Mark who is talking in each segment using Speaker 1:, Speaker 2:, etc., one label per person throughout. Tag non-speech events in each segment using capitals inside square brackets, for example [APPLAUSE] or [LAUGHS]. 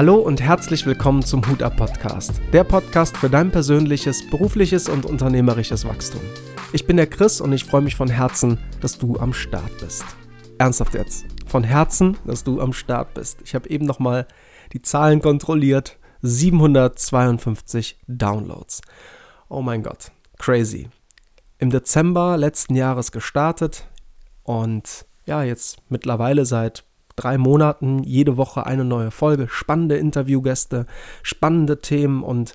Speaker 1: Hallo und herzlich willkommen zum Hut ab Podcast, der Podcast für dein persönliches, berufliches und unternehmerisches Wachstum. Ich bin der Chris und ich freue mich von Herzen, dass du am Start bist. Ernsthaft jetzt, von Herzen, dass du am Start bist. Ich habe eben noch mal die Zahlen kontrolliert, 752 Downloads. Oh mein Gott, crazy. Im Dezember letzten Jahres gestartet und ja, jetzt mittlerweile seit drei Monaten jede Woche eine neue Folge, spannende Interviewgäste, spannende Themen und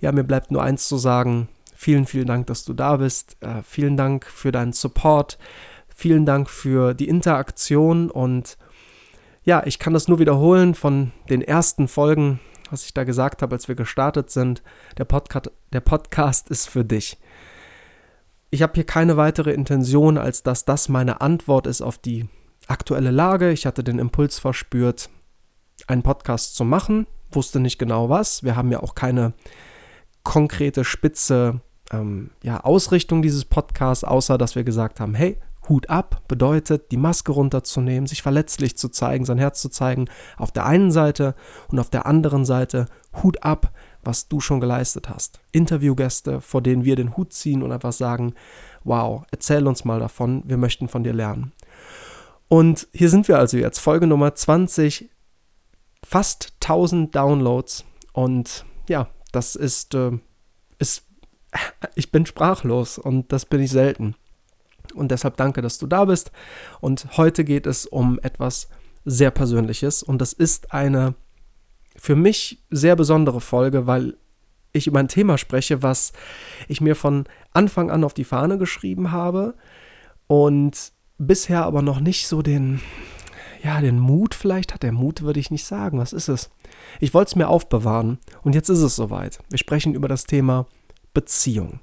Speaker 1: ja, mir bleibt nur eins zu sagen. Vielen, vielen Dank, dass du da bist. Äh, vielen Dank für deinen Support. Vielen Dank für die Interaktion und ja, ich kann das nur wiederholen von den ersten Folgen, was ich da gesagt habe, als wir gestartet sind. Der Podcast, der Podcast ist für dich. Ich habe hier keine weitere Intention, als dass das meine Antwort ist auf die aktuelle Lage. Ich hatte den Impuls verspürt, einen Podcast zu machen, wusste nicht genau was. Wir haben ja auch keine konkrete spitze ähm, ja, Ausrichtung dieses Podcasts, außer dass wir gesagt haben, hey, Hut ab bedeutet, die Maske runterzunehmen, sich verletzlich zu zeigen, sein Herz zu zeigen, auf der einen Seite und auf der anderen Seite Hut ab, was du schon geleistet hast. Interviewgäste, vor denen wir den Hut ziehen und einfach sagen, wow, erzähl uns mal davon, wir möchten von dir lernen. Und hier sind wir also jetzt, Folge Nummer 20, fast 1000 Downloads. Und ja, das ist, äh, ist, [LAUGHS] ich bin sprachlos und das bin ich selten. Und deshalb danke, dass du da bist. Und heute geht es um etwas sehr Persönliches. Und das ist eine für mich sehr besondere Folge, weil ich über ein Thema spreche, was ich mir von Anfang an auf die Fahne geschrieben habe und bisher aber noch nicht so den, ja, den Mut vielleicht hat. Der Mut würde ich nicht sagen. Was ist es? Ich wollte es mir aufbewahren und jetzt ist es soweit. Wir sprechen über das Thema Beziehung.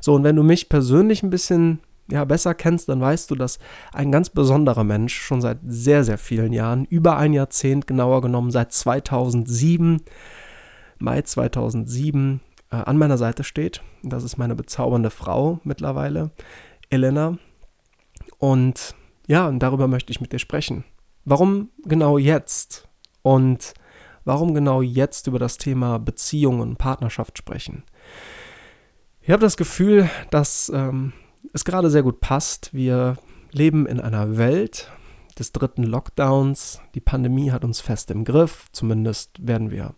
Speaker 1: So, und wenn du mich persönlich ein bisschen ja, besser kennst, dann weißt du, dass ein ganz besonderer Mensch schon seit sehr, sehr vielen Jahren, über ein Jahrzehnt genauer genommen, seit 2007, Mai 2007, äh, an meiner Seite steht. Das ist meine bezaubernde Frau mittlerweile, Elena. Und ja, und darüber möchte ich mit dir sprechen. Warum genau jetzt? Und warum genau jetzt über das Thema Beziehung und Partnerschaft sprechen? Ich habe das Gefühl, dass ähm, es gerade sehr gut passt. Wir leben in einer Welt des dritten Lockdowns. Die Pandemie hat uns fest im Griff. Zumindest werden wir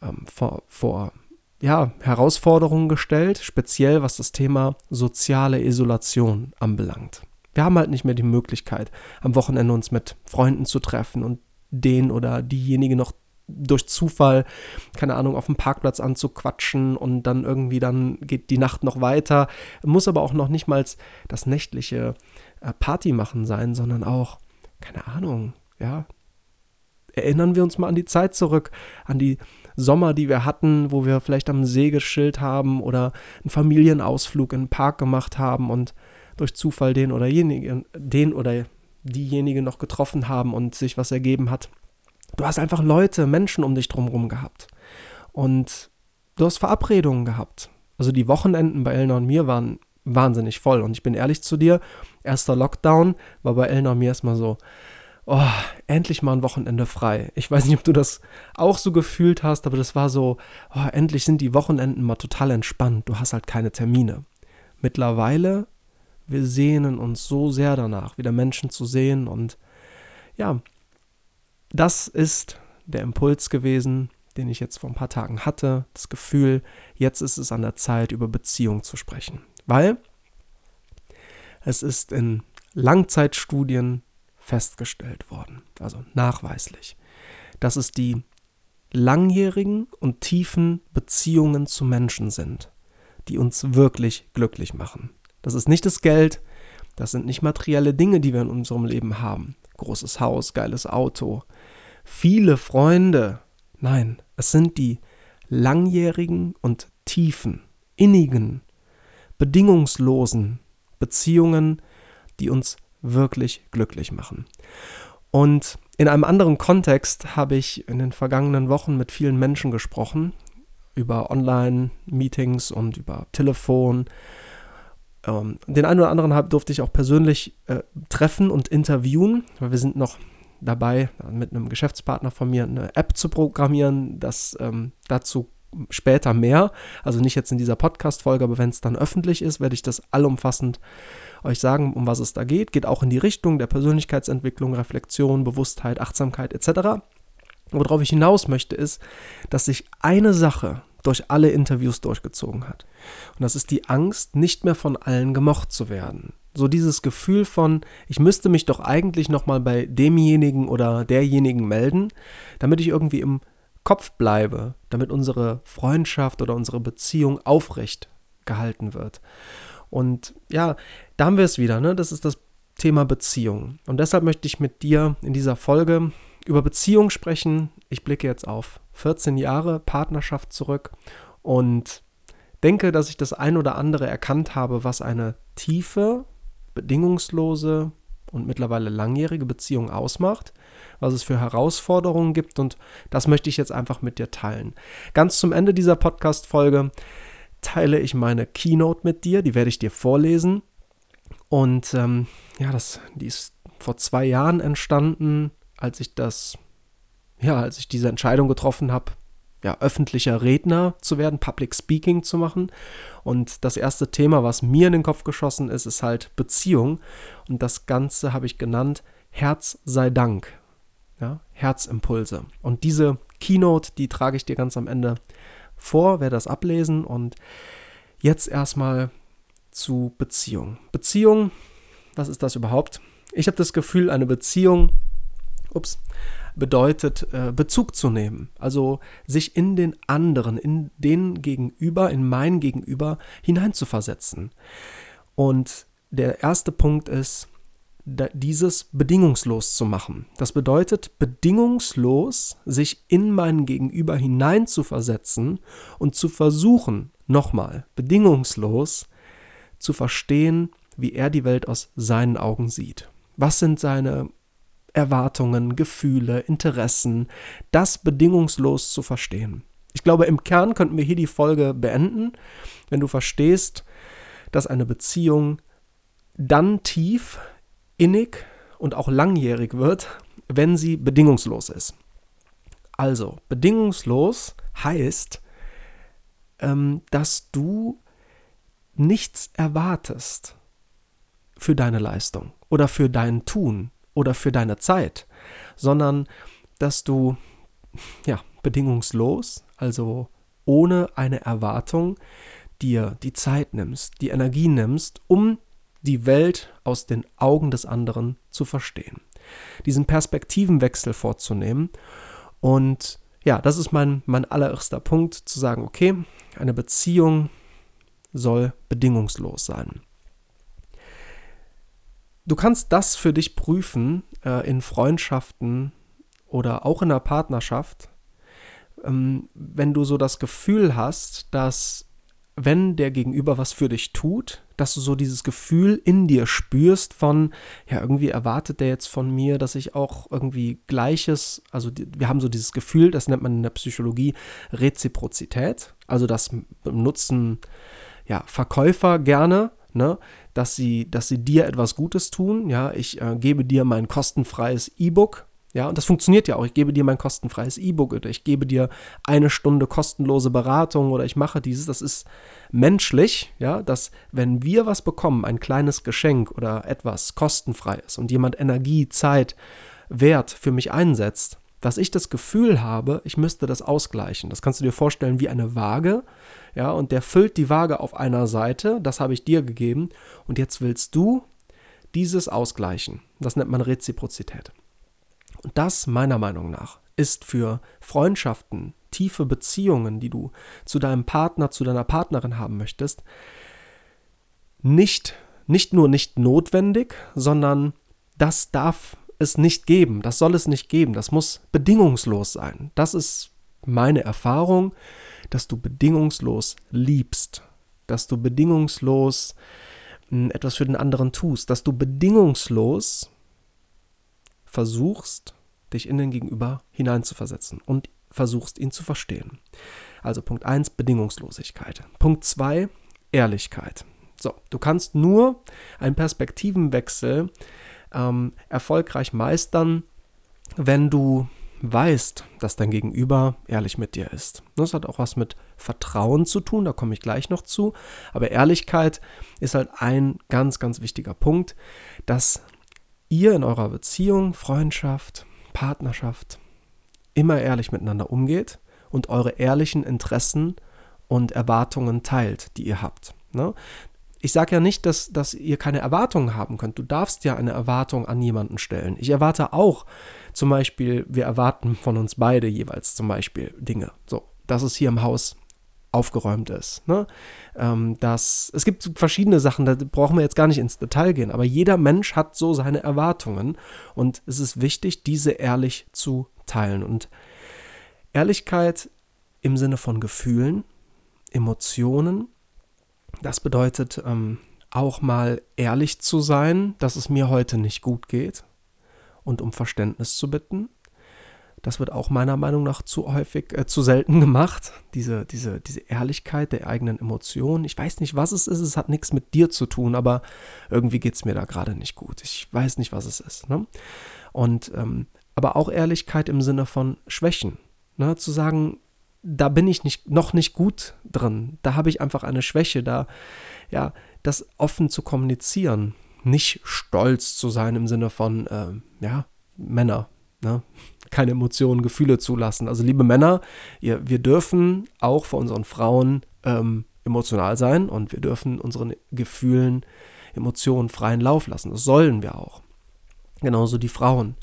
Speaker 1: ähm, vor, vor ja, Herausforderungen gestellt, speziell was das Thema soziale Isolation anbelangt. Wir haben halt nicht mehr die Möglichkeit, am Wochenende uns mit Freunden zu treffen und den oder diejenige noch durch Zufall, keine Ahnung, auf dem Parkplatz anzuquatschen und dann irgendwie dann geht die Nacht noch weiter. Muss aber auch noch nicht mal das nächtliche äh, Party machen sein, sondern auch, keine Ahnung, ja. Erinnern wir uns mal an die Zeit zurück, an die Sommer, die wir hatten, wo wir vielleicht am See geschillt haben oder einen Familienausflug in den Park gemacht haben und durch Zufall den oder den oder diejenige noch getroffen haben und sich was ergeben hat. Du hast einfach Leute, Menschen um dich drumherum gehabt. Und du hast Verabredungen gehabt. Also die Wochenenden bei Elna und mir waren wahnsinnig voll. Und ich bin ehrlich zu dir, erster Lockdown war bei Elna und mir erstmal so, oh, endlich mal ein Wochenende frei. Ich weiß nicht, ob du das auch so gefühlt hast, aber das war so, oh, endlich sind die Wochenenden mal total entspannt. Du hast halt keine Termine. Mittlerweile wir sehnen uns so sehr danach, wieder Menschen zu sehen. Und ja, das ist der Impuls gewesen, den ich jetzt vor ein paar Tagen hatte. Das Gefühl, jetzt ist es an der Zeit, über Beziehung zu sprechen. Weil es ist in Langzeitstudien festgestellt worden, also nachweislich, dass es die langjährigen und tiefen Beziehungen zu Menschen sind, die uns wirklich glücklich machen. Das ist nicht das Geld, das sind nicht materielle Dinge, die wir in unserem Leben haben. Großes Haus, geiles Auto, viele Freunde. Nein, es sind die langjährigen und tiefen, innigen, bedingungslosen Beziehungen, die uns wirklich glücklich machen. Und in einem anderen Kontext habe ich in den vergangenen Wochen mit vielen Menschen gesprochen, über Online-Meetings und über Telefon ähm, den einen oder anderen hab, durfte ich auch persönlich äh, treffen und interviewen, weil wir sind noch dabei, mit einem Geschäftspartner von mir eine App zu programmieren. Das ähm, dazu später mehr. Also nicht jetzt in dieser Podcast-Folge, aber wenn es dann öffentlich ist, werde ich das allumfassend euch sagen, um was es da geht. Geht auch in die Richtung der Persönlichkeitsentwicklung, Reflexion, Bewusstheit, Achtsamkeit etc. Worauf ich hinaus möchte, ist, dass sich eine Sache durch alle Interviews durchgezogen hat. Und das ist die Angst, nicht mehr von allen gemocht zu werden. So dieses Gefühl von, ich müsste mich doch eigentlich nochmal bei demjenigen oder derjenigen melden, damit ich irgendwie im Kopf bleibe, damit unsere Freundschaft oder unsere Beziehung aufrecht gehalten wird. Und ja, da haben wir es wieder, ne? Das ist das Thema Beziehung. Und deshalb möchte ich mit dir in dieser Folge über Beziehung sprechen. Ich blicke jetzt auf 14 Jahre Partnerschaft zurück und denke, dass ich das ein oder andere erkannt habe, was eine tiefe, bedingungslose und mittlerweile langjährige Beziehung ausmacht, was es für Herausforderungen gibt und das möchte ich jetzt einfach mit dir teilen. Ganz zum Ende dieser Podcast-Folge teile ich meine Keynote mit dir, die werde ich dir vorlesen und ähm, ja, das, die ist vor zwei Jahren entstanden, als ich das, ja, als ich diese Entscheidung getroffen habe, ja, öffentlicher Redner zu werden, Public Speaking zu machen. Und das erste Thema, was mir in den Kopf geschossen ist, ist halt Beziehung. Und das Ganze habe ich genannt Herz sei Dank. Ja, Herzimpulse. Und diese Keynote, die trage ich dir ganz am Ende vor, werde das ablesen. Und jetzt erstmal zu Beziehung. Beziehung, was ist das überhaupt? Ich habe das Gefühl, eine Beziehung, ups, bedeutet, äh, Bezug zu nehmen. Also sich in den anderen, in den Gegenüber, in mein Gegenüber hineinzuversetzen. Und der erste Punkt ist, dieses bedingungslos zu machen. Das bedeutet, bedingungslos sich in mein Gegenüber hineinzuversetzen und zu versuchen, nochmal, bedingungslos zu verstehen, wie er die Welt aus seinen Augen sieht. Was sind seine Erwartungen, Gefühle, Interessen, das bedingungslos zu verstehen. Ich glaube, im Kern könnten wir hier die Folge beenden, wenn du verstehst, dass eine Beziehung dann tief, innig und auch langjährig wird, wenn sie bedingungslos ist. Also, bedingungslos heißt, ähm, dass du nichts erwartest für deine Leistung oder für dein Tun oder für deine Zeit, sondern dass du ja bedingungslos, also ohne eine Erwartung, dir die Zeit nimmst, die Energie nimmst, um die Welt aus den Augen des anderen zu verstehen. Diesen Perspektivenwechsel vorzunehmen. Und ja, das ist mein, mein allererster Punkt, zu sagen, okay, eine Beziehung soll bedingungslos sein. Du kannst das für dich prüfen äh, in Freundschaften oder auch in einer Partnerschaft, ähm, wenn du so das Gefühl hast, dass wenn der Gegenüber was für dich tut, dass du so dieses Gefühl in dir spürst von, ja, irgendwie erwartet der jetzt von mir, dass ich auch irgendwie Gleiches, also die, wir haben so dieses Gefühl, das nennt man in der Psychologie Reziprozität, also das benutzen ja Verkäufer gerne, ne, dass sie, dass sie dir etwas Gutes tun. Ja, ich äh, gebe dir mein kostenfreies E-Book. Ja, und das funktioniert ja auch. Ich gebe dir mein kostenfreies E-Book oder ich gebe dir eine Stunde kostenlose Beratung oder ich mache dieses. Das ist menschlich, ja, dass wenn wir was bekommen, ein kleines Geschenk oder etwas kostenfreies und jemand Energie, Zeit, Wert für mich einsetzt, dass ich das Gefühl habe, ich müsste das ausgleichen. Das kannst du dir vorstellen wie eine Waage, ja, und der füllt die Waage auf einer Seite, das habe ich dir gegeben, und jetzt willst du dieses ausgleichen. Das nennt man Reziprozität. Und das, meiner Meinung nach, ist für Freundschaften, tiefe Beziehungen, die du zu deinem Partner, zu deiner Partnerin haben möchtest, nicht, nicht nur nicht notwendig, sondern das darf es nicht geben, das soll es nicht geben, das muss bedingungslos sein. Das ist meine Erfahrung, dass du bedingungslos liebst, dass du bedingungslos hm, etwas für den anderen tust, dass du bedingungslos versuchst, dich in den Gegenüber hineinzuversetzen und versuchst, ihn zu verstehen. Also Punkt 1, Bedingungslosigkeit. Punkt 2, Ehrlichkeit. So, du kannst nur einen Perspektivenwechsel ähm, erfolgreich meistern, wenn du weißt, dass dein Gegenüber ehrlich mit dir ist. Das hat auch was mit Vertrauen zu tun, da komme ich gleich noch zu. Aber Ehrlichkeit ist halt ein ganz, ganz wichtiger Punkt, dass ihr in eurer Beziehung, Freundschaft, Partnerschaft immer ehrlich miteinander umgeht und eure ehrlichen Interessen und Erwartungen teilt, die ihr habt. Ne? Ich sage ja nicht, dass, dass ihr keine Erwartungen haben könnt. Du darfst ja eine Erwartung an jemanden stellen. Ich erwarte auch, zum Beispiel, wir erwarten von uns beide jeweils zum Beispiel Dinge. So, dass es hier im Haus aufgeräumt ist. Ne? Ähm, dass, es gibt verschiedene Sachen, da brauchen wir jetzt gar nicht ins Detail gehen, aber jeder Mensch hat so seine Erwartungen und es ist wichtig, diese ehrlich zu teilen. Und Ehrlichkeit im Sinne von Gefühlen, Emotionen, das bedeutet ähm, auch mal ehrlich zu sein, dass es mir heute nicht gut geht und um Verständnis zu bitten. Das wird auch meiner Meinung nach zu häufig, äh, zu selten gemacht. Diese, diese, diese Ehrlichkeit der eigenen Emotionen. Ich weiß nicht, was es ist. Es hat nichts mit dir zu tun, aber irgendwie geht es mir da gerade nicht gut. Ich weiß nicht, was es ist. Ne? Und ähm, aber auch Ehrlichkeit im Sinne von Schwächen. Ne? Zu sagen, da bin ich nicht, noch nicht gut drin. Da habe ich einfach eine Schwäche. Da, ja, das offen zu kommunizieren. Nicht stolz zu sein im Sinne von, äh, ja, Männer, ne? keine Emotionen, Gefühle zulassen. Also liebe Männer, ihr, wir dürfen auch vor unseren Frauen ähm, emotional sein und wir dürfen unseren Gefühlen, Emotionen freien Lauf lassen. Das sollen wir auch. Genauso die Frauen.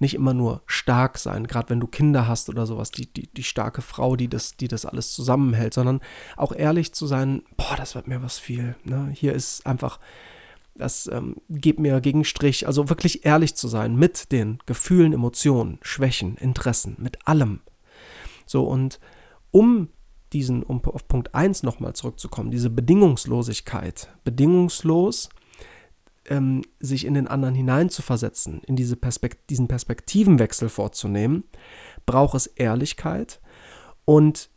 Speaker 1: Nicht immer nur stark sein, gerade wenn du Kinder hast oder sowas, die, die, die starke Frau, die das, die das alles zusammenhält, sondern auch ehrlich zu sein, boah, das wird mir was viel. Ne? Hier ist einfach das ähm, geht mir gegen Strich. Also wirklich ehrlich zu sein mit den Gefühlen, Emotionen, Schwächen, Interessen, mit allem. So, und um diesen, um auf Punkt 1 nochmal zurückzukommen, diese Bedingungslosigkeit, bedingungslos ähm, sich in den anderen hineinzuversetzen, in diese Perspekt diesen Perspektivenwechsel vorzunehmen, braucht es Ehrlichkeit und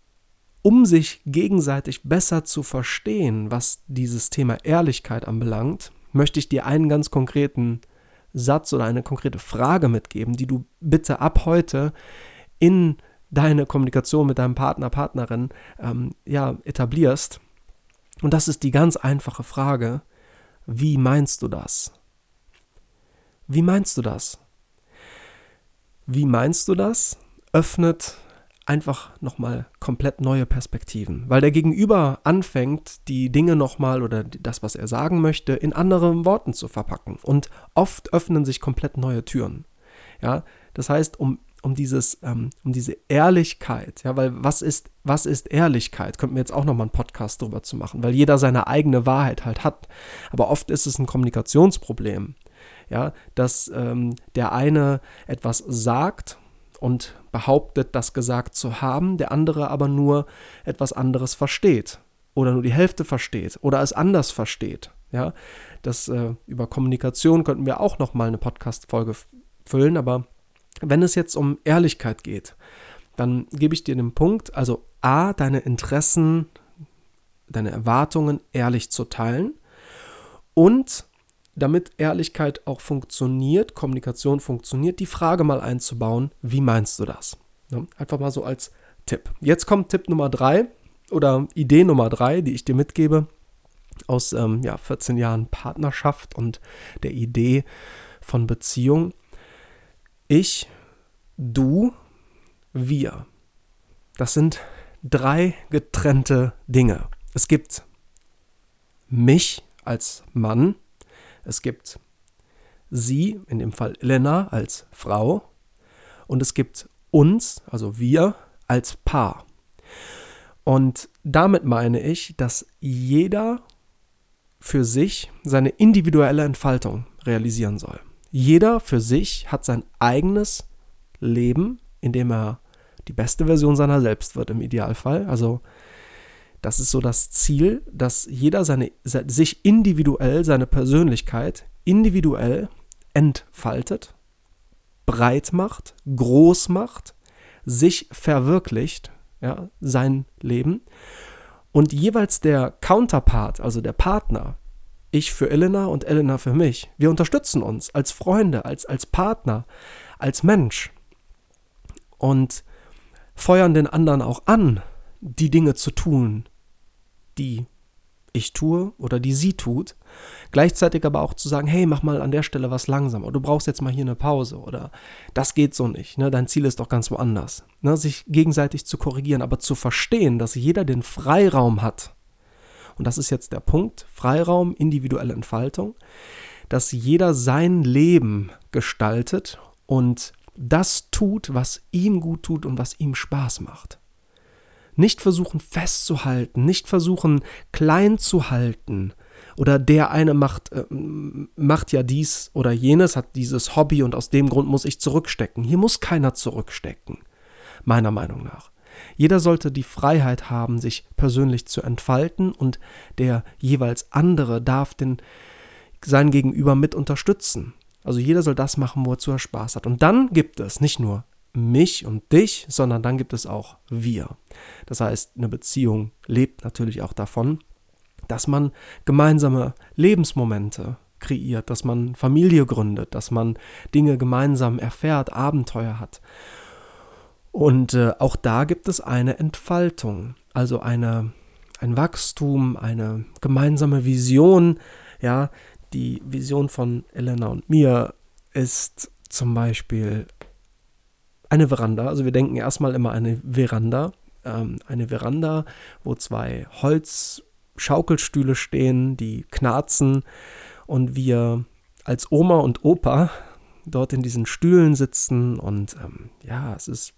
Speaker 1: um sich gegenseitig besser zu verstehen, was dieses Thema Ehrlichkeit anbelangt, möchte ich dir einen ganz konkreten Satz oder eine konkrete Frage mitgeben, die du bitte ab heute in deine Kommunikation mit deinem Partner, Partnerin ähm, ja, etablierst. Und das ist die ganz einfache Frage, wie meinst du das? Wie meinst du das? Wie meinst du das? Öffnet einfach nochmal komplett neue Perspektiven, weil der Gegenüber anfängt, die Dinge nochmal oder das, was er sagen möchte, in anderen Worten zu verpacken. Und oft öffnen sich komplett neue Türen. Ja, das heißt, um, um, dieses, ähm, um diese Ehrlichkeit, ja, weil was ist, was ist Ehrlichkeit? Könnten wir jetzt auch nochmal einen Podcast drüber zu machen, weil jeder seine eigene Wahrheit halt hat. Aber oft ist es ein Kommunikationsproblem. Ja, dass ähm, der eine etwas sagt und behauptet, das gesagt zu haben, der andere aber nur etwas anderes versteht oder nur die Hälfte versteht oder es anders versteht. Ja, das äh, über Kommunikation könnten wir auch noch mal eine Podcast-Folge füllen, aber wenn es jetzt um Ehrlichkeit geht, dann gebe ich dir den Punkt, also a, deine Interessen, deine Erwartungen ehrlich zu teilen und damit Ehrlichkeit auch funktioniert, Kommunikation funktioniert, die Frage mal einzubauen, wie meinst du das? Einfach mal so als Tipp. Jetzt kommt Tipp Nummer drei oder Idee Nummer drei, die ich dir mitgebe aus ähm, ja, 14 Jahren Partnerschaft und der Idee von Beziehung. Ich, du, wir. Das sind drei getrennte Dinge. Es gibt mich als Mann, es gibt sie, in dem Fall Elena, als Frau. Und es gibt uns, also wir, als Paar. Und damit meine ich, dass jeder für sich seine individuelle Entfaltung realisieren soll. Jeder für sich hat sein eigenes Leben, in dem er die beste Version seiner selbst wird im Idealfall. Also das ist so das Ziel, dass jeder seine, sich individuell, seine Persönlichkeit individuell entfaltet, breit macht, groß macht, sich verwirklicht, ja, sein Leben. Und jeweils der Counterpart, also der Partner, ich für Elena und Elena für mich, wir unterstützen uns als Freunde, als, als Partner, als Mensch und feuern den anderen auch an, die Dinge zu tun, die ich tue oder die sie tut. Gleichzeitig aber auch zu sagen, hey, mach mal an der Stelle was langsam oder du brauchst jetzt mal hier eine Pause oder das geht so nicht, ne? dein Ziel ist doch ganz woanders. Ne? Sich gegenseitig zu korrigieren, aber zu verstehen, dass jeder den Freiraum hat. Und das ist jetzt der Punkt, Freiraum, individuelle Entfaltung, dass jeder sein Leben gestaltet und das tut, was ihm gut tut und was ihm Spaß macht. Nicht versuchen festzuhalten, nicht versuchen klein zu halten. Oder der eine macht, äh, macht ja dies oder jenes, hat dieses Hobby und aus dem Grund muss ich zurückstecken. Hier muss keiner zurückstecken, meiner Meinung nach. Jeder sollte die Freiheit haben, sich persönlich zu entfalten und der jeweils andere darf den, sein Gegenüber mit unterstützen. Also jeder soll das machen, wozu er Spaß hat. Und dann gibt es nicht nur mich und dich, sondern dann gibt es auch wir. Das heißt, eine Beziehung lebt natürlich auch davon, dass man gemeinsame Lebensmomente kreiert, dass man Familie gründet, dass man Dinge gemeinsam erfährt, Abenteuer hat. Und äh, auch da gibt es eine Entfaltung, also eine, ein Wachstum, eine gemeinsame Vision. Ja, die Vision von Elena und mir ist zum Beispiel eine Veranda. Also wir denken erstmal immer eine Veranda. Ähm, eine Veranda, wo zwei Holzschaukelstühle stehen, die knarzen und wir als Oma und Opa dort in diesen Stühlen sitzen und ähm, ja, es ist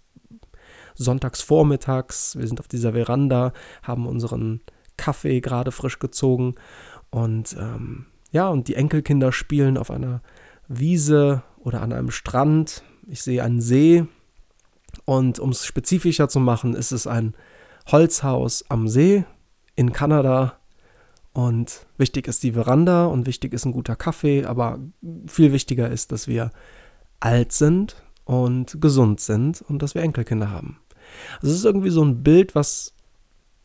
Speaker 1: sonntags vormittags, wir sind auf dieser Veranda, haben unseren Kaffee gerade frisch gezogen und ähm, ja, und die Enkelkinder spielen auf einer Wiese oder an einem Strand. Ich sehe einen See, und um es spezifischer zu machen, ist es ein Holzhaus am See in Kanada. Und wichtig ist die Veranda und wichtig ist ein guter Kaffee, aber viel wichtiger ist, dass wir alt sind und gesund sind und dass wir Enkelkinder haben. Also es ist irgendwie so ein Bild, was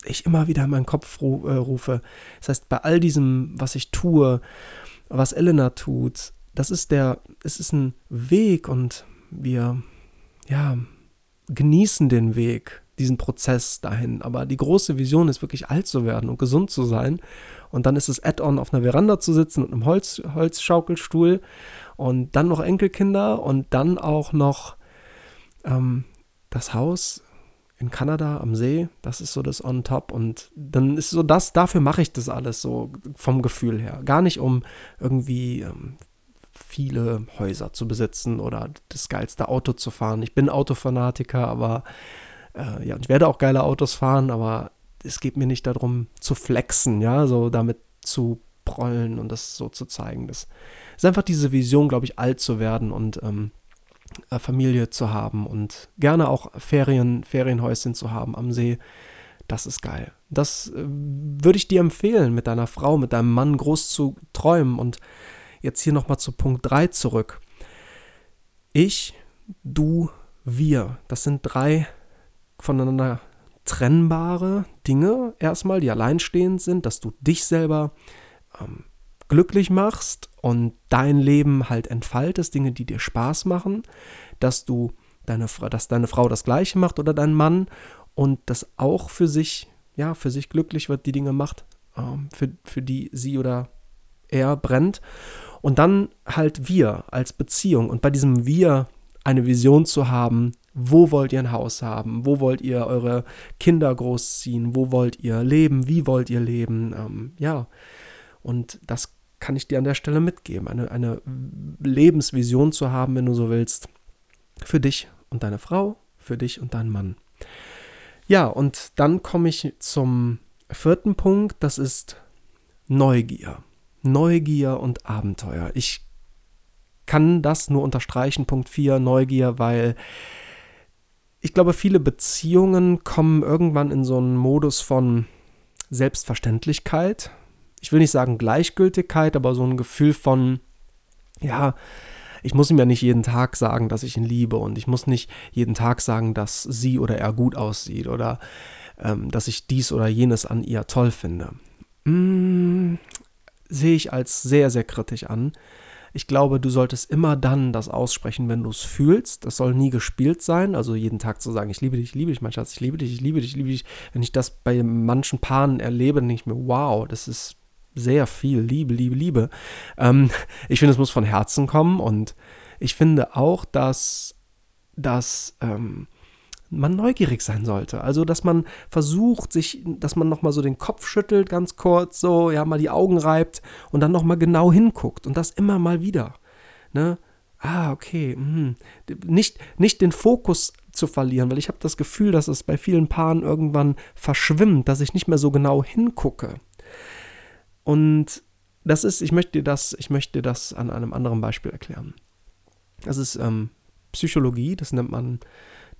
Speaker 1: ich immer wieder in meinen Kopf äh, rufe. Das heißt, bei all diesem, was ich tue, was Elena tut, das ist der, es ist ein Weg und wir, ja, genießen den Weg, diesen Prozess dahin. Aber die große Vision ist wirklich alt zu werden und gesund zu sein. Und dann ist es Add-on auf einer Veranda zu sitzen und einem Holz, Holzschaukelstuhl und dann noch Enkelkinder und dann auch noch ähm, das Haus in Kanada am See. Das ist so das on top. Und dann ist so das, dafür mache ich das alles so vom Gefühl her. Gar nicht um irgendwie ähm, viele Häuser zu besitzen oder das geilste Auto zu fahren. Ich bin Autofanatiker, aber äh, ja, ich werde auch geile Autos fahren, aber es geht mir nicht darum zu flexen, ja, so damit zu prollen und das so zu zeigen. Das ist einfach diese Vision, glaube ich, alt zu werden und ähm, äh, Familie zu haben und gerne auch Ferien, Ferienhäuschen zu haben am See. Das ist geil. Das äh, würde ich dir empfehlen, mit deiner Frau, mit deinem Mann groß zu träumen und Jetzt hier nochmal zu Punkt 3 zurück. Ich, du, wir. Das sind drei voneinander trennbare Dinge erstmal, die alleinstehend sind, dass du dich selber ähm, glücklich machst und dein Leben halt entfaltest, Dinge, die dir Spaß machen, dass du deine, dass deine Frau das Gleiche macht oder dein Mann und das auch für sich, ja, für sich glücklich wird, die Dinge macht, ähm, für, für die sie oder er brennt. Und dann halt wir als Beziehung und bei diesem wir eine Vision zu haben, wo wollt ihr ein Haus haben, wo wollt ihr eure Kinder großziehen, wo wollt ihr leben, wie wollt ihr leben, ähm, ja. Und das kann ich dir an der Stelle mitgeben, eine, eine Lebensvision zu haben, wenn du so willst, für dich und deine Frau, für dich und deinen Mann. Ja, und dann komme ich zum vierten Punkt, das ist Neugier. Neugier und Abenteuer. Ich kann das nur unterstreichen, Punkt 4, Neugier, weil ich glaube, viele Beziehungen kommen irgendwann in so einen Modus von Selbstverständlichkeit. Ich will nicht sagen Gleichgültigkeit, aber so ein Gefühl von, ja, ich muss ihm ja nicht jeden Tag sagen, dass ich ihn liebe und ich muss nicht jeden Tag sagen, dass sie oder er gut aussieht oder ähm, dass ich dies oder jenes an ihr toll finde. Mm, sehe ich als sehr, sehr kritisch an. ich glaube, du solltest immer dann das aussprechen, wenn du es fühlst. Das soll nie gespielt sein. Also jeden Tag zu sagen, ich liebe dich, ich liebe dich, mein Schatz, ich liebe dich, ich liebe dich, ich liebe dich. Wenn ich das bei manchen Paaren erlebe, denke ich mir, wow, das ist sehr viel Liebe, Liebe, Liebe. Ähm, ich finde, es muss von Herzen kommen und ich finde auch, dass, dass ähm, man neugierig sein sollte. Also, dass man versucht, sich, dass man nochmal so den Kopf schüttelt, ganz kurz, so, ja, mal die Augen reibt und dann nochmal genau hinguckt und das immer mal wieder. Ne? Ah, okay. Mh. Nicht, nicht den Fokus zu verlieren, weil ich habe das Gefühl, dass es bei vielen Paaren irgendwann verschwimmt, dass ich nicht mehr so genau hingucke. Und das ist, ich möchte dir das, ich möchte das an einem anderen Beispiel erklären. Das ist ähm, Psychologie, das nennt man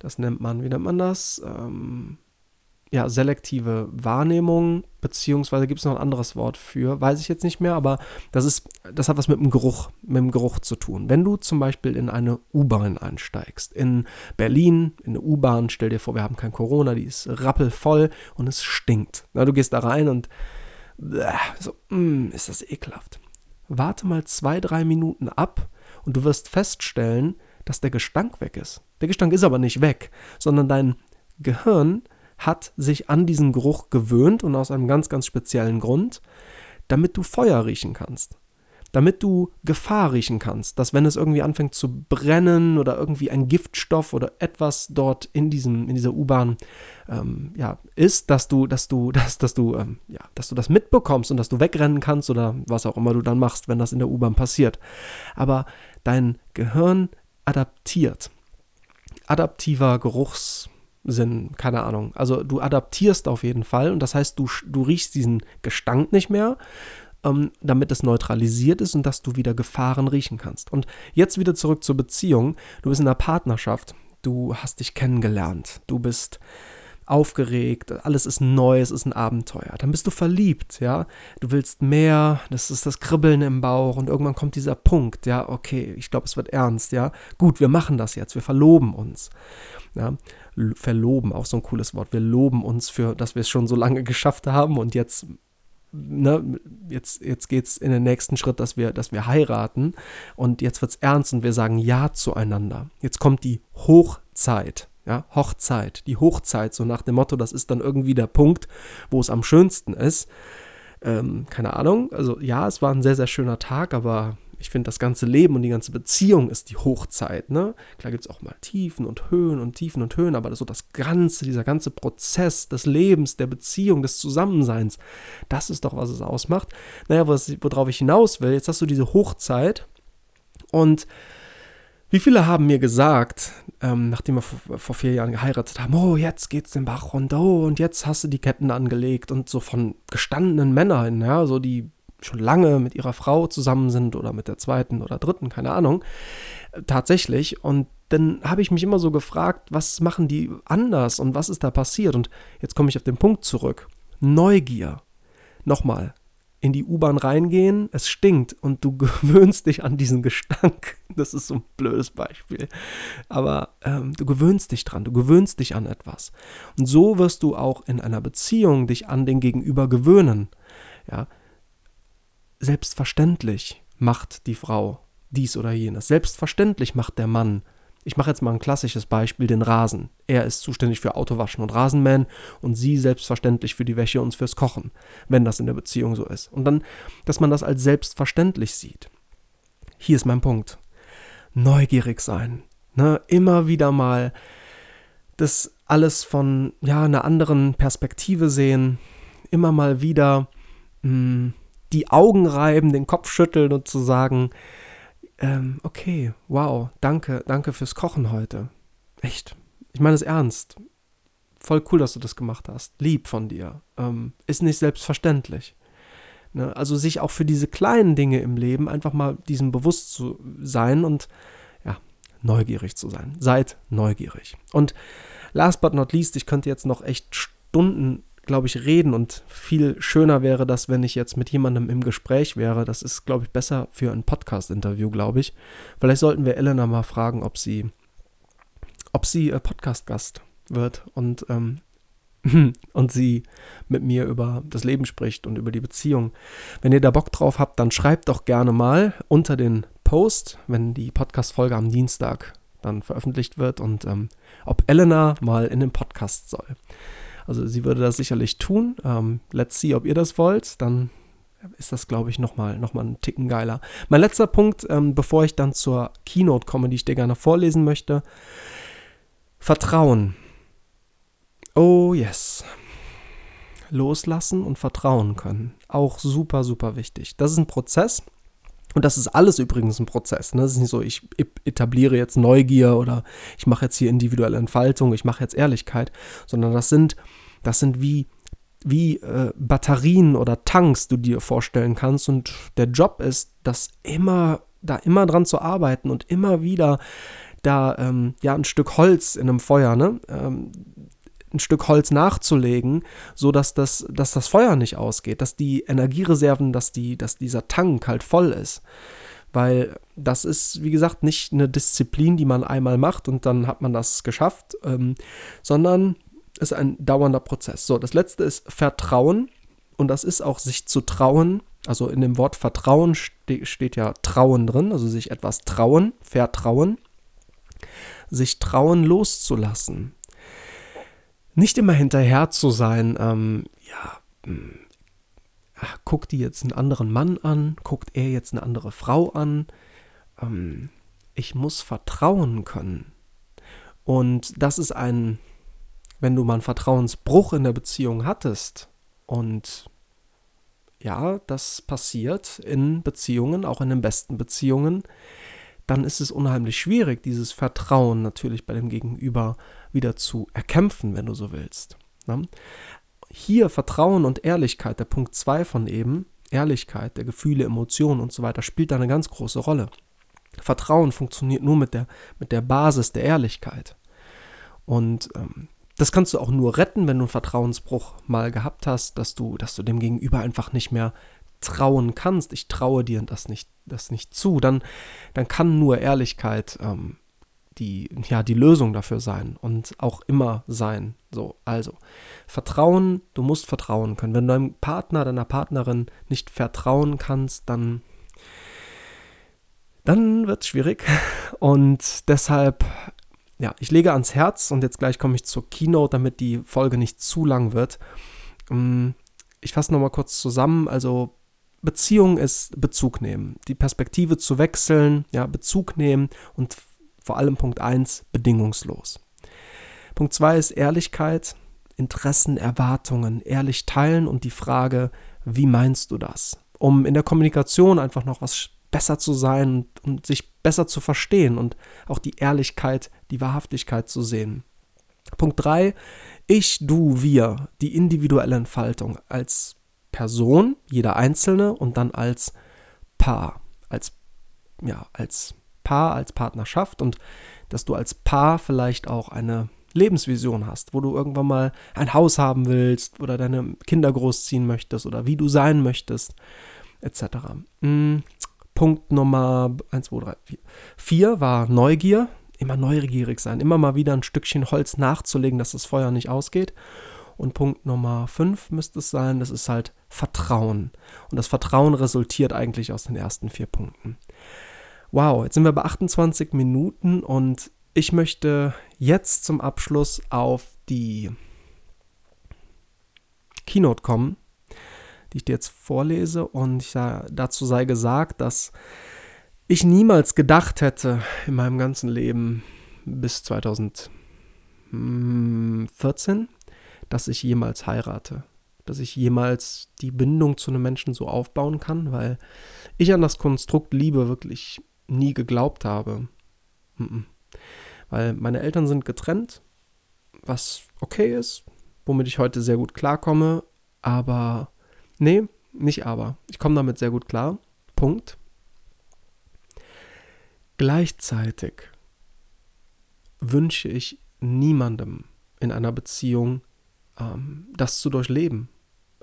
Speaker 1: das nennt man, wie nennt man das? Ähm, ja, selektive Wahrnehmung, beziehungsweise gibt es noch ein anderes Wort für, weiß ich jetzt nicht mehr, aber das ist, das hat was mit dem Geruch, mit dem Geruch zu tun. Wenn du zum Beispiel in eine U-Bahn einsteigst, in Berlin, in eine U-Bahn, stell dir vor, wir haben kein Corona, die ist rappelvoll und es stinkt. Na, du gehst da rein und so, mm, ist das ekelhaft. Warte mal zwei, drei Minuten ab und du wirst feststellen, dass der Gestank weg ist. Der Gestank ist aber nicht weg, sondern dein Gehirn hat sich an diesen Geruch gewöhnt und aus einem ganz, ganz speziellen Grund, damit du Feuer riechen kannst. Damit du Gefahr riechen kannst, dass wenn es irgendwie anfängt zu brennen oder irgendwie ein Giftstoff oder etwas dort in, diesem, in dieser U-Bahn ähm, ja, ist, dass du, dass du, [LAUGHS] dass, dass du, ähm, ja, dass du das mitbekommst und dass du wegrennen kannst oder was auch immer du dann machst, wenn das in der U-Bahn passiert. Aber dein Gehirn adaptiert adaptiver Geruchssinn, keine Ahnung. Also du adaptierst auf jeden Fall und das heißt, du, du riechst diesen Gestank nicht mehr, ähm, damit es neutralisiert ist und dass du wieder Gefahren riechen kannst. Und jetzt wieder zurück zur Beziehung. Du bist in einer Partnerschaft, du hast dich kennengelernt, du bist aufgeregt, alles ist neu, es ist ein Abenteuer. Dann bist du verliebt, ja. Du willst mehr, das ist das Kribbeln im Bauch und irgendwann kommt dieser Punkt, ja, okay, ich glaube, es wird ernst, ja. Gut, wir machen das jetzt, wir verloben uns. Ja, verloben, auch so ein cooles Wort. Wir loben uns für, dass wir es schon so lange [LAUGHS] geschafft haben und jetzt Ne, jetzt, jetzt geht es in den nächsten Schritt, dass wir, dass wir heiraten und jetzt wird es ernst und wir sagen Ja zueinander. Jetzt kommt die Hochzeit. Ja, Hochzeit, die Hochzeit, so nach dem Motto, das ist dann irgendwie der Punkt, wo es am schönsten ist. Ähm, keine Ahnung, also ja, es war ein sehr, sehr schöner Tag, aber ich finde, das ganze Leben und die ganze Beziehung ist die Hochzeit. Ne? Klar gibt es auch mal Tiefen und Höhen und Tiefen und Höhen, aber so das Ganze, dieser ganze Prozess des Lebens, der Beziehung, des Zusammenseins, das ist doch, was es ausmacht. Naja, was, worauf ich hinaus will, jetzt hast du diese Hochzeit und wie viele haben mir gesagt, ähm, nachdem wir vor, vier Jahren geheiratet haben, oh, jetzt geht's den Bach runter, oh, und jetzt hast du die Ketten angelegt und so von gestandenen Männern, ja, so die schon lange mit ihrer Frau zusammen sind oder mit der zweiten oder dritten, keine Ahnung, äh, tatsächlich. Und dann habe ich mich immer so gefragt, was machen die anders und was ist da passiert? Und jetzt komme ich auf den Punkt zurück. Neugier. Nochmal, in die U-Bahn reingehen, es stinkt und du [LAUGHS] gewöhnst dich an diesen Gestank. Das ist so ein blödes Beispiel. Aber ähm, du gewöhnst dich dran, du gewöhnst dich an etwas. Und so wirst du auch in einer Beziehung dich an den Gegenüber gewöhnen. Ja? Selbstverständlich macht die Frau dies oder jenes. Selbstverständlich macht der Mann ich mache jetzt mal ein klassisches Beispiel, den Rasen. Er ist zuständig für Autowaschen und Rasenmähen und sie selbstverständlich für die Wäsche und fürs Kochen, wenn das in der Beziehung so ist. Und dann, dass man das als selbstverständlich sieht. Hier ist mein Punkt. Neugierig sein. Ne? Immer wieder mal das alles von ja, einer anderen Perspektive sehen. Immer mal wieder mh, hm, die Augen reiben, den Kopf schütteln und zu sagen, ähm, okay, wow, danke, danke fürs Kochen heute. Echt. Ich meine es ernst. Voll cool, dass du das gemacht hast. Lieb von dir. Ähm, ist nicht selbstverständlich. Ne? Also sich auch für diese kleinen Dinge im Leben einfach mal diesem bewusst zu sein und ja, neugierig zu sein. Seid neugierig. Und last but not least, ich könnte jetzt noch echt Stunden glaube ich, reden und viel schöner wäre das, wenn ich jetzt mit jemandem im Gespräch wäre. Das ist, glaube ich, besser für ein Podcast-Interview, glaube ich. Vielleicht sollten wir Elena mal fragen, ob sie, ob sie äh, Podcast-Gast wird und, ähm, [LAUGHS] und sie mit mir über das Leben spricht und über die Beziehung. Wenn ihr da Bock drauf habt, dann schreibt doch gerne mal unter den Post, wenn die Podcast-Folge am Dienstag dann veröffentlicht wird und ähm, ob Elena mal in den Podcast soll. Also sie würde das sicherlich tun. Ähm, let's see, ob ihr das wollt. Dann ist das, glaube ich, nochmal noch mal ein Ticken geiler. Mein letzter Punkt, ähm, bevor ich dann zur Keynote komme, die ich dir gerne vorlesen möchte. Vertrauen. Oh yes. Loslassen und vertrauen können. Auch super, super wichtig. Das ist ein Prozess. Und das ist alles übrigens ein Prozess. Ne? Das ist nicht so, ich etabliere jetzt Neugier oder ich mache jetzt hier individuelle Entfaltung, ich mache jetzt Ehrlichkeit, sondern das sind, das sind wie, wie äh, Batterien oder Tanks, du dir vorstellen kannst. Und der Job ist, das immer, da immer dran zu arbeiten und immer wieder da ähm, ja ein Stück Holz in einem Feuer, ne? Ähm, ein Stück Holz nachzulegen, so dass das, dass das Feuer nicht ausgeht, dass die Energiereserven, dass, die, dass dieser Tank halt voll ist. Weil das ist, wie gesagt, nicht eine Disziplin, die man einmal macht und dann hat man das geschafft, ähm, sondern ist ein dauernder Prozess. So, das letzte ist Vertrauen und das ist auch sich zu trauen. Also in dem Wort Vertrauen ste steht ja Trauen drin, also sich etwas trauen, vertrauen, sich trauen loszulassen nicht immer hinterher zu sein, ähm, ja, hm, ach, guckt die jetzt einen anderen Mann an, guckt er jetzt eine andere Frau an. Ähm, ich muss vertrauen können. Und das ist ein, wenn du mal einen Vertrauensbruch in der Beziehung hattest und ja, das passiert in Beziehungen, auch in den besten Beziehungen, dann ist es unheimlich schwierig, dieses Vertrauen natürlich bei dem Gegenüber wieder zu erkämpfen, wenn du so willst. Ne? Hier Vertrauen und Ehrlichkeit, der Punkt 2 von eben, Ehrlichkeit der Gefühle, Emotionen und so weiter, spielt da eine ganz große Rolle. Vertrauen funktioniert nur mit der, mit der Basis der Ehrlichkeit. Und ähm, das kannst du auch nur retten, wenn du einen Vertrauensbruch mal gehabt hast, dass du, dass du dem Gegenüber einfach nicht mehr trauen kannst, ich traue dir das nicht, das nicht zu, dann, dann kann nur Ehrlichkeit ähm, die, ja, die Lösung dafür sein und auch immer sein. So, also Vertrauen, du musst vertrauen können. Wenn du deinem Partner, deiner Partnerin nicht vertrauen kannst, dann, dann wird es schwierig. [LAUGHS] Und deshalb, ja, ich lege ans Herz und jetzt gleich komme ich zur Keynote, damit die Folge nicht zu lang wird. Ähm, ich fasse nochmal kurz zusammen. Also Beziehung ist Bezug nehmen, die Perspektive zu wechseln, ja, Bezug nehmen und vor allem Punkt 1 bedingungslos. Punkt 2 ist Ehrlichkeit, Interessen, Erwartungen, ehrlich teilen und die Frage, wie meinst du das? Um in der Kommunikation einfach noch was besser zu sein und sich besser zu verstehen und auch die Ehrlichkeit, die Wahrhaftigkeit zu sehen. Punkt 3, ich, du, wir, die individuelle Entfaltung als Person, jeder Einzelne und dann als Paar, als, ja, als Paar, als Partnerschaft und dass du als Paar vielleicht auch eine Lebensvision hast, wo du irgendwann mal ein Haus haben willst oder deine Kinder großziehen möchtest oder wie du sein möchtest, etc. Punkt Nummer 1, 2, 3, 4. 4 war Neugier, immer neugierig sein, immer mal wieder ein Stückchen Holz nachzulegen, dass das Feuer nicht ausgeht. Und Punkt Nummer 5 müsste es sein, das ist halt Vertrauen. Und das Vertrauen resultiert eigentlich aus den ersten vier Punkten. Wow, jetzt sind wir bei 28 Minuten und ich möchte jetzt zum Abschluss auf die Keynote kommen, die ich dir jetzt vorlese. Und ich, dazu sei gesagt, dass ich niemals gedacht hätte in meinem ganzen Leben bis 2014, dass ich jemals heirate, dass ich jemals die Bindung zu einem Menschen so aufbauen kann, weil ich an das Konstrukt Liebe wirklich nie geglaubt habe. Weil meine Eltern sind getrennt, was okay ist, womit ich heute sehr gut klarkomme, aber nee, nicht aber. Ich komme damit sehr gut klar. Punkt. Gleichzeitig wünsche ich niemandem in einer Beziehung ähm, das zu durchleben.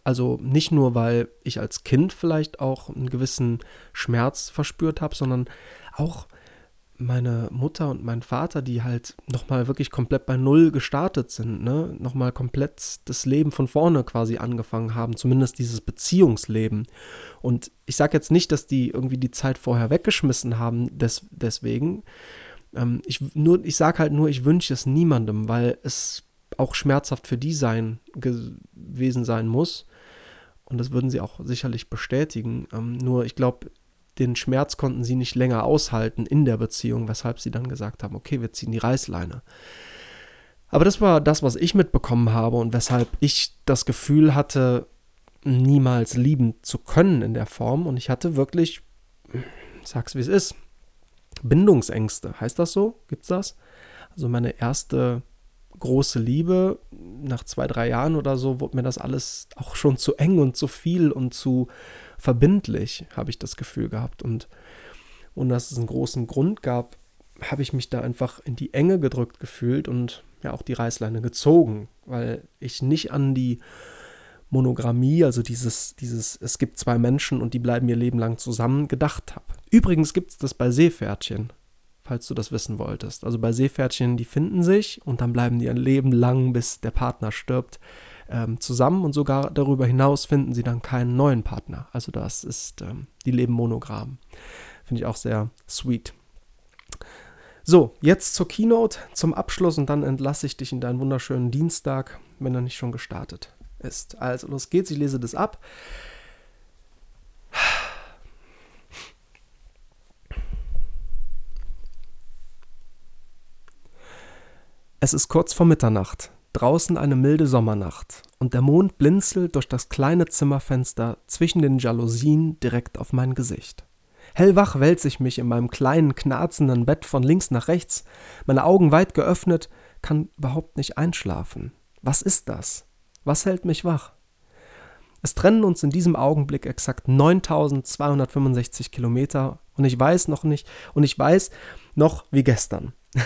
Speaker 1: Also nicht nur, weil ich als Kind vielleicht auch einen gewissen Schmerz verspürt habe, sondern auch, meine Mutter und mein Vater, die halt nochmal wirklich komplett bei Null gestartet sind, ne? Nochmal komplett das Leben von vorne quasi angefangen haben, zumindest dieses Beziehungsleben. Und ich sage jetzt nicht, dass die irgendwie die Zeit vorher weggeschmissen haben, des, deswegen. Ähm, ich ich sage halt nur, ich wünsche es niemandem, weil es auch schmerzhaft für die sein gewesen sein muss. Und das würden sie auch sicherlich bestätigen. Ähm, nur ich glaube, den Schmerz konnten sie nicht länger aushalten in der Beziehung, weshalb sie dann gesagt haben, okay, wir ziehen die Reißleine. Aber das war das, was ich mitbekommen habe und weshalb ich das Gefühl hatte, niemals lieben zu können in der Form. Und ich hatte wirklich, ich sag's wie es ist, Bindungsängste. Heißt das so? Gibt's das? Also meine erste große Liebe, nach zwei, drei Jahren oder so, wurde mir das alles auch schon zu eng und zu viel und zu verbindlich, habe ich das Gefühl gehabt. Und ohne dass es einen großen Grund gab, habe ich mich da einfach in die Enge gedrückt gefühlt und ja auch die Reißleine gezogen, weil ich nicht an die Monogrammie, also dieses, dieses, es gibt zwei Menschen und die bleiben ihr Leben lang zusammen, gedacht habe. Übrigens gibt es das bei Seepferdchen, falls du das wissen wolltest. Also bei Seepferdchen, die finden sich und dann bleiben die ein Leben lang, bis der Partner stirbt, ähm, zusammen und sogar darüber hinaus finden sie dann keinen neuen Partner. Also das ist, ähm, die leben monogram. Finde ich auch sehr sweet. So, jetzt zur Keynote, zum Abschluss und dann entlasse ich dich in deinen wunderschönen Dienstag, wenn er nicht schon gestartet ist. Also los geht's, ich lese das ab. Es ist kurz vor Mitternacht draußen eine milde Sommernacht und der Mond blinzelt durch das kleine Zimmerfenster zwischen den Jalousien direkt auf mein Gesicht. Hellwach wälze ich mich in meinem kleinen, knarzenden Bett von links nach rechts, meine Augen weit geöffnet, kann überhaupt nicht einschlafen. Was ist das? Was hält mich wach? Es trennen uns in diesem Augenblick exakt 9265 Kilometer und ich weiß noch nicht, und ich weiß noch wie gestern. [LAUGHS]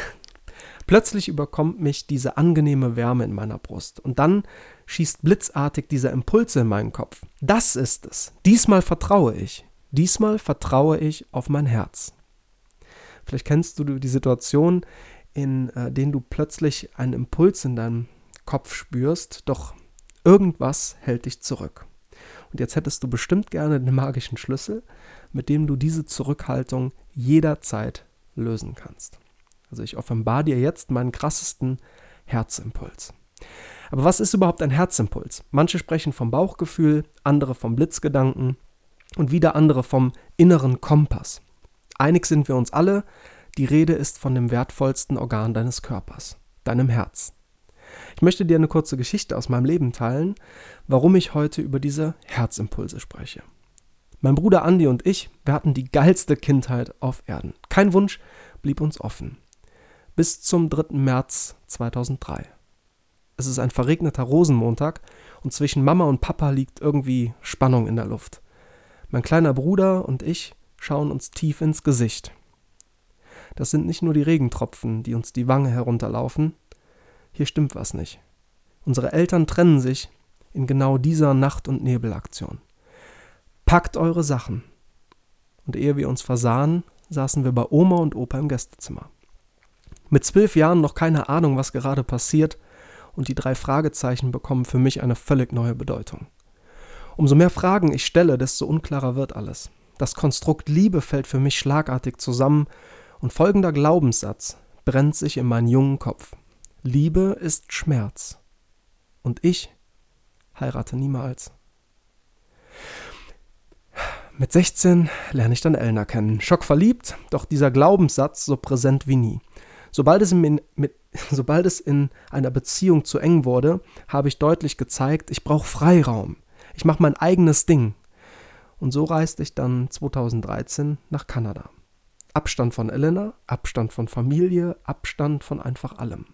Speaker 1: Plötzlich überkommt mich diese angenehme Wärme in meiner Brust und dann schießt blitzartig dieser Impuls in meinen Kopf. Das ist es. Diesmal vertraue ich. Diesmal vertraue ich auf mein Herz. Vielleicht kennst du die Situation, in äh, denen du plötzlich einen Impuls in deinem Kopf spürst, doch irgendwas hält dich zurück. Und jetzt hättest du bestimmt gerne den magischen Schlüssel, mit dem du diese Zurückhaltung jederzeit lösen kannst. Also ich offenbar dir jetzt meinen krassesten Herzimpuls. Aber was ist überhaupt ein Herzimpuls? Manche sprechen vom Bauchgefühl, andere vom Blitzgedanken und wieder andere vom inneren Kompass. Einig sind wir uns alle, die Rede ist von dem wertvollsten Organ deines Körpers, deinem Herz. Ich möchte dir eine kurze Geschichte aus meinem Leben teilen, warum ich heute über diese Herzimpulse spreche. Mein Bruder Andi und ich, wir hatten die geilste Kindheit auf Erden. Kein Wunsch blieb uns offen bis zum 3. März 2003. Es ist ein verregneter Rosenmontag und zwischen Mama und Papa liegt irgendwie Spannung in der Luft. Mein kleiner Bruder und ich schauen uns tief ins Gesicht. Das sind nicht nur die Regentropfen, die uns die Wange herunterlaufen. Hier stimmt was nicht. Unsere Eltern trennen sich in genau dieser Nacht- und Nebelaktion. Packt eure Sachen. Und ehe wir uns versahen, saßen wir bei Oma und Opa im Gästezimmer. Mit zwölf Jahren noch keine Ahnung, was gerade passiert, und die drei Fragezeichen bekommen für mich eine völlig neue Bedeutung. Umso mehr Fragen ich stelle, desto unklarer wird alles. Das Konstrukt Liebe fällt für mich schlagartig zusammen und folgender Glaubenssatz brennt sich in meinen jungen Kopf. Liebe ist Schmerz. Und ich heirate niemals. Mit 16 lerne ich dann Elna kennen. Schockverliebt, doch dieser Glaubenssatz so präsent wie nie. Sobald es, in, mit, [LAUGHS] sobald es in einer Beziehung zu eng wurde, habe ich deutlich gezeigt, ich brauche Freiraum. Ich mache mein eigenes Ding. Und so reiste ich dann 2013 nach Kanada. Abstand von Elena, Abstand von Familie, Abstand von einfach allem.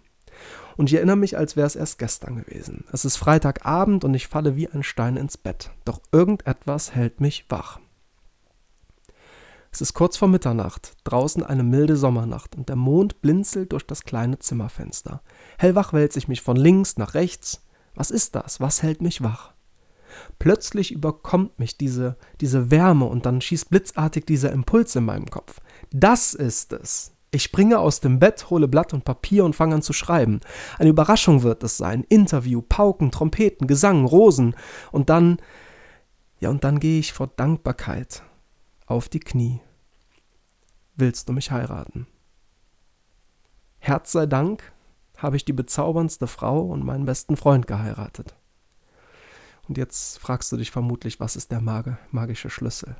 Speaker 1: Und ich erinnere mich, als wäre es erst gestern gewesen. Es ist Freitagabend und ich falle wie ein Stein ins Bett. Doch irgendetwas hält mich wach. Es ist kurz vor Mitternacht, draußen eine milde Sommernacht und der Mond blinzelt durch das kleine Zimmerfenster. Hellwach wälze ich mich von links nach rechts. Was ist das? Was hält mich wach? Plötzlich überkommt mich diese, diese Wärme und dann schießt blitzartig dieser Impuls in meinem Kopf. Das ist es. Ich springe aus dem Bett, hole Blatt und Papier und fange an zu schreiben. Eine Überraschung wird es sein. Interview, Pauken, Trompeten, Gesang, Rosen. Und dann, ja, und dann gehe ich vor Dankbarkeit auf die Knie. Willst du mich heiraten? Herz sei Dank habe ich die bezauberndste Frau und meinen besten Freund geheiratet. Und jetzt fragst du dich vermutlich, was ist der magische Schlüssel?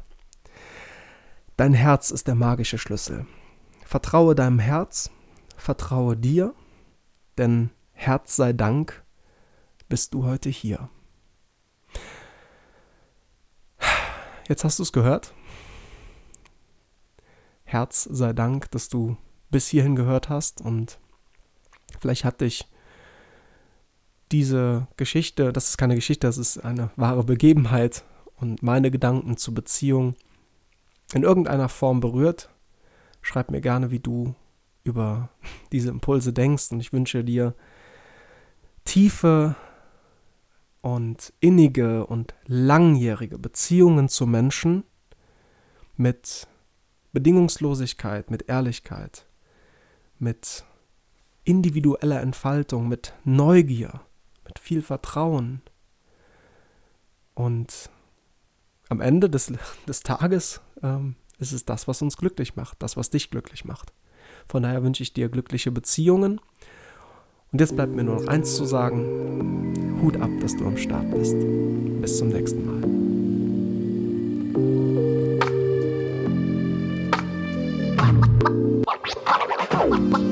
Speaker 1: Dein Herz ist der magische Schlüssel. Vertraue deinem Herz, vertraue dir, denn Herz sei Dank bist du heute hier. Jetzt hast du es gehört. Herz sei Dank, dass du bis hierhin gehört hast und vielleicht hat dich diese Geschichte, das ist keine Geschichte, das ist eine wahre Begebenheit und meine Gedanken zur Beziehung in irgendeiner Form berührt Schreib mir gerne, wie du über [LAUGHS] diese Impulse denkst und ich wünsche dir tiefe und innige und langjährige Beziehungen zu Menschen mit Bedingungslosigkeit, mit Ehrlichkeit, mit individueller Entfaltung, mit Neugier, mit viel Vertrauen. Und am Ende des, des Tages ähm, ist es das, was uns glücklich macht, das, was dich glücklich macht. Von daher wünsche ich dir glückliche Beziehungen. Und jetzt bleibt mir nur noch eins zu sagen. Hut ab, dass du am Start bist. Bis zum nächsten Mal. What?